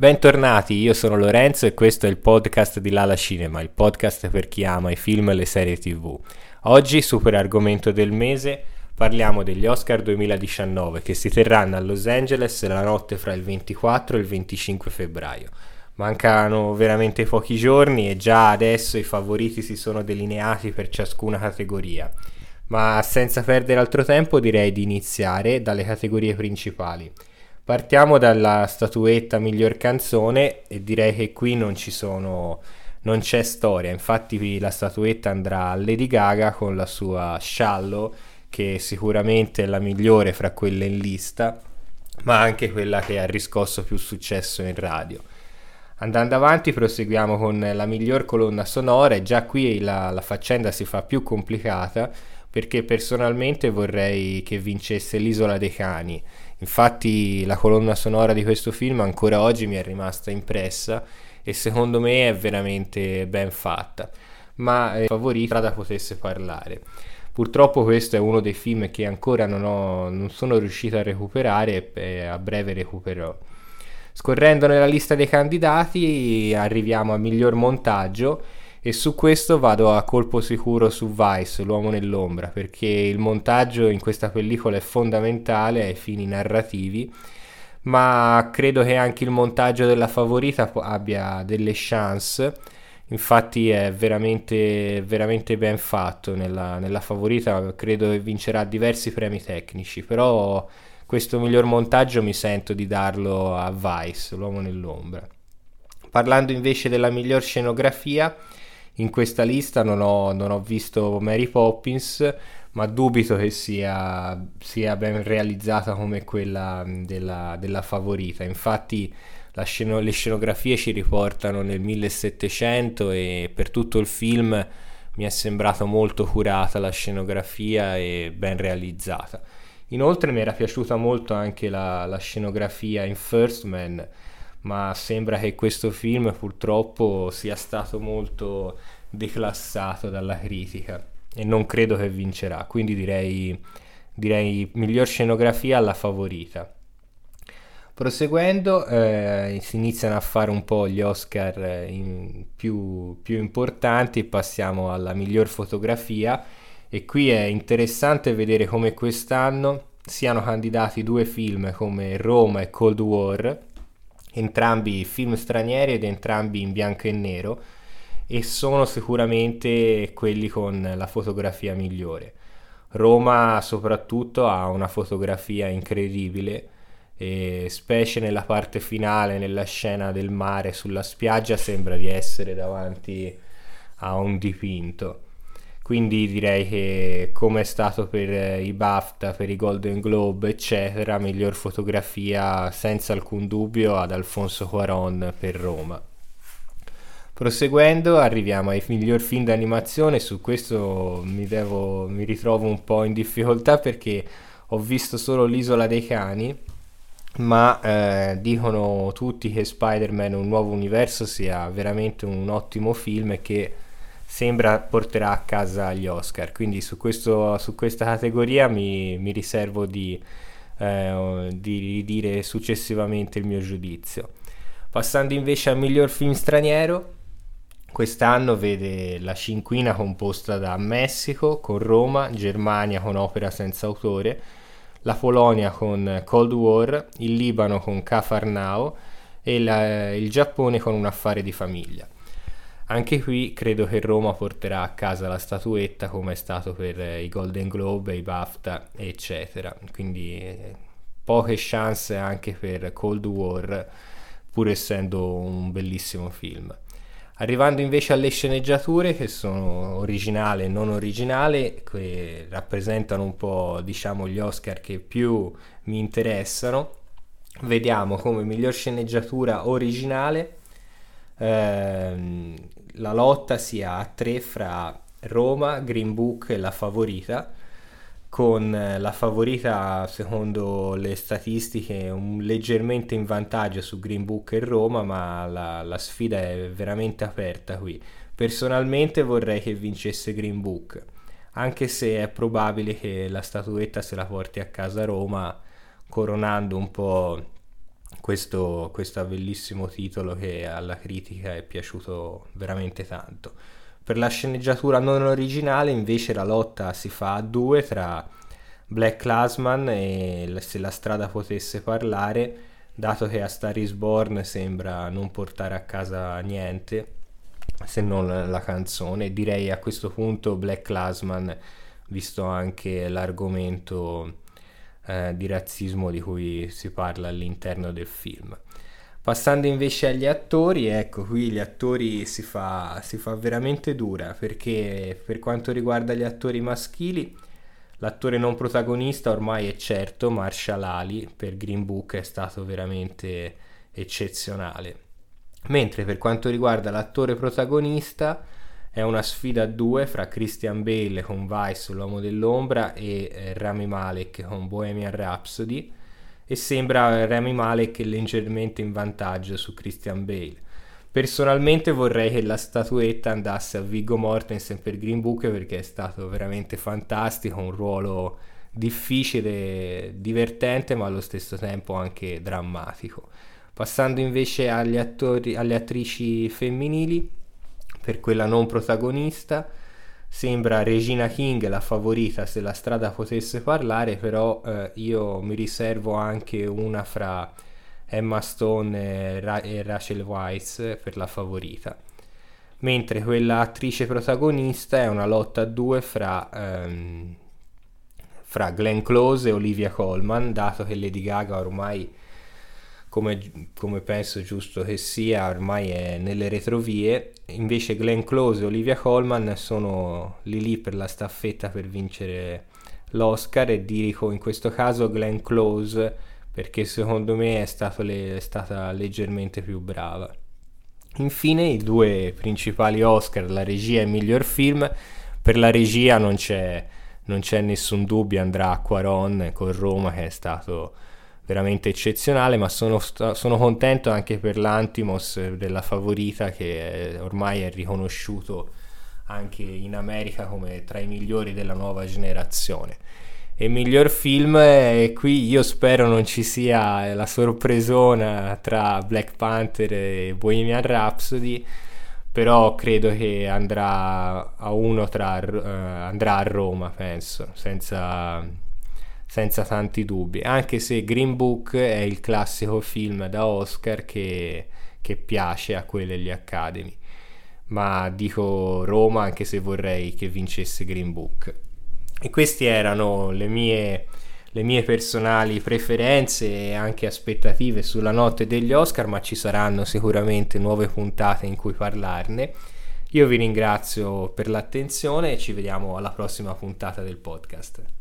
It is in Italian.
Bentornati, io sono Lorenzo e questo è il podcast di Lala Cinema, il podcast per chi ama i film e le serie tv. Oggi, super argomento del mese, parliamo degli Oscar 2019 che si terranno a Los Angeles la notte fra il 24 e il 25 febbraio. Mancano veramente pochi giorni e già adesso i favoriti si sono delineati per ciascuna categoria. Ma senza perdere altro tempo direi di iniziare dalle categorie principali. Partiamo dalla statuetta miglior canzone e direi che qui non ci sono non c'è storia, infatti la statuetta andrà a Lady Gaga con la sua Shallow che sicuramente è la migliore fra quelle in lista, ma anche quella che ha riscosso più successo in radio. Andando avanti proseguiamo con la miglior colonna sonora. E già qui la, la faccenda si fa più complicata perché personalmente vorrei che vincesse l'Isola dei Cani Infatti la colonna sonora di questo film ancora oggi mi è rimasta impressa e secondo me è veramente ben fatta, ma è favorita da potesse parlare. Purtroppo questo è uno dei film che ancora non, ho, non sono riuscito a recuperare e a breve recupererò. Scorrendo nella lista dei candidati arriviamo al miglior montaggio e su questo vado a colpo sicuro su Vice, l'uomo nell'ombra, perché il montaggio in questa pellicola è fondamentale ai fini narrativi, ma credo che anche il montaggio della favorita abbia delle chance. Infatti è veramente, veramente ben fatto nella, nella favorita, credo che vincerà diversi premi tecnici, però questo miglior montaggio mi sento di darlo a Vice, l'uomo nell'ombra. Parlando invece della miglior scenografia, in questa lista non ho, non ho visto Mary Poppins, ma dubito che sia, sia ben realizzata come quella della, della favorita. Infatti sceno, le scenografie ci riportano nel 1700 e per tutto il film mi è sembrato molto curata la scenografia e ben realizzata. Inoltre mi era piaciuta molto anche la, la scenografia in First Man ma sembra che questo film purtroppo sia stato molto declassato dalla critica e non credo che vincerà, quindi direi, direi miglior scenografia alla favorita. Proseguendo eh, si iniziano a fare un po' gli Oscar eh, più, più importanti, passiamo alla miglior fotografia. E qui è interessante vedere come quest'anno siano candidati due film come Roma e Cold War entrambi film stranieri ed entrambi in bianco e nero e sono sicuramente quelli con la fotografia migliore. Roma soprattutto ha una fotografia incredibile specie nella parte finale, nella scena del mare sulla spiaggia sembra di essere davanti a un dipinto quindi direi che come è stato per eh, i BAFTA, per i Golden Globe eccetera, miglior fotografia senza alcun dubbio ad Alfonso Cuaron per Roma. Proseguendo arriviamo ai miglior film d'animazione, su questo mi, devo, mi ritrovo un po' in difficoltà perché ho visto solo l'isola dei cani, ma eh, dicono tutti che Spider-Man un nuovo universo sia veramente un ottimo film e che sembra porterà a casa gli Oscar. Quindi su, questo, su questa categoria mi, mi riservo di, eh, di dire successivamente il mio giudizio. Passando invece al miglior film straniero, quest'anno vede la cinquina composta da Messico con Roma, Germania con Opera senza autore, la Polonia con Cold War, il Libano con Cafarnao e la, il Giappone con un affare di famiglia. Anche qui credo che Roma porterà a casa la statuetta come è stato per eh, i Golden Globe, i BAFTA, eccetera. Quindi eh, poche chance anche per Cold War, pur essendo un bellissimo film. Arrivando invece alle sceneggiature che sono originale e non originale, che rappresentano un po' diciamo gli Oscar che più mi interessano, vediamo come miglior sceneggiatura originale ehm, la lotta sia a tre fra Roma, Green Book e la favorita, con eh, la favorita secondo le statistiche un, leggermente in vantaggio su Green Book e Roma, ma la, la sfida è veramente aperta qui. Personalmente vorrei che vincesse Green Book, anche se è probabile che la statuetta se la porti a casa Roma, coronando un po' questo, questo bellissimo titolo che alla critica è piaciuto veramente tanto. Per la sceneggiatura non originale invece la lotta si fa a due tra Black Classman e Se la strada potesse parlare, dato che a Star is Born sembra non portare a casa niente se non la canzone. Direi a questo punto Black Classman, visto anche l'argomento eh, di razzismo di cui si parla all'interno del film. Passando invece agli attori, ecco qui gli attori si fa, si fa veramente dura perché per quanto riguarda gli attori maschili, l'attore non protagonista ormai è certo, Marshall Ali per Green Book è stato veramente eccezionale. Mentre per quanto riguarda l'attore protagonista, è una sfida a due fra Christian Bale con Vice, l'uomo dell'ombra, e eh, Rami Malek con Bohemian Rhapsody. E sembra Rami Malek leggermente in vantaggio su Christian Bale. Personalmente vorrei che la statuetta andasse a Viggo Mortensen per Green Book perché è stato veramente fantastico, un ruolo difficile, divertente ma allo stesso tempo anche drammatico. Passando invece agli attori, alle attrici femminili, per quella non protagonista. Sembra Regina King la favorita se la strada potesse parlare, però eh, io mi riservo anche una fra Emma Stone e, Ra- e Rachel Weisz per la favorita. Mentre quella attrice protagonista è una lotta a due fra, ehm, fra Glenn Close e Olivia Colman, dato che Lady Gaga ormai come, come, penso giusto che sia, ormai è nelle retrovie. Invece Glenn Close e Olivia Colman sono lì lì per la staffetta per vincere l'Oscar e dico in questo caso Glenn Close perché secondo me è, le, è stata leggermente più brava. Infine i due principali Oscar, la regia e miglior film. Per la regia non c'è, non c'è nessun dubbio, andrà a Quaron con Roma che è stato veramente eccezionale, ma sono, sono, contento anche per l'Antimos della favorita che è, ormai è riconosciuto anche in America come tra i migliori della nuova generazione. E miglior film, e qui io spero non ci sia la sorpresona tra Black Panther e Bohemian Rhapsody, però credo che andrà a uno tra, uh, andrà a Roma, penso, senza senza tanti dubbi, anche se Green Book è il classico film da Oscar che, che piace a quelli degli Academy, ma dico Roma anche se vorrei che vincesse Green Book. E queste erano le mie, le mie personali preferenze e anche aspettative sulla notte degli Oscar, ma ci saranno sicuramente nuove puntate in cui parlarne. Io vi ringrazio per l'attenzione e ci vediamo alla prossima puntata del podcast.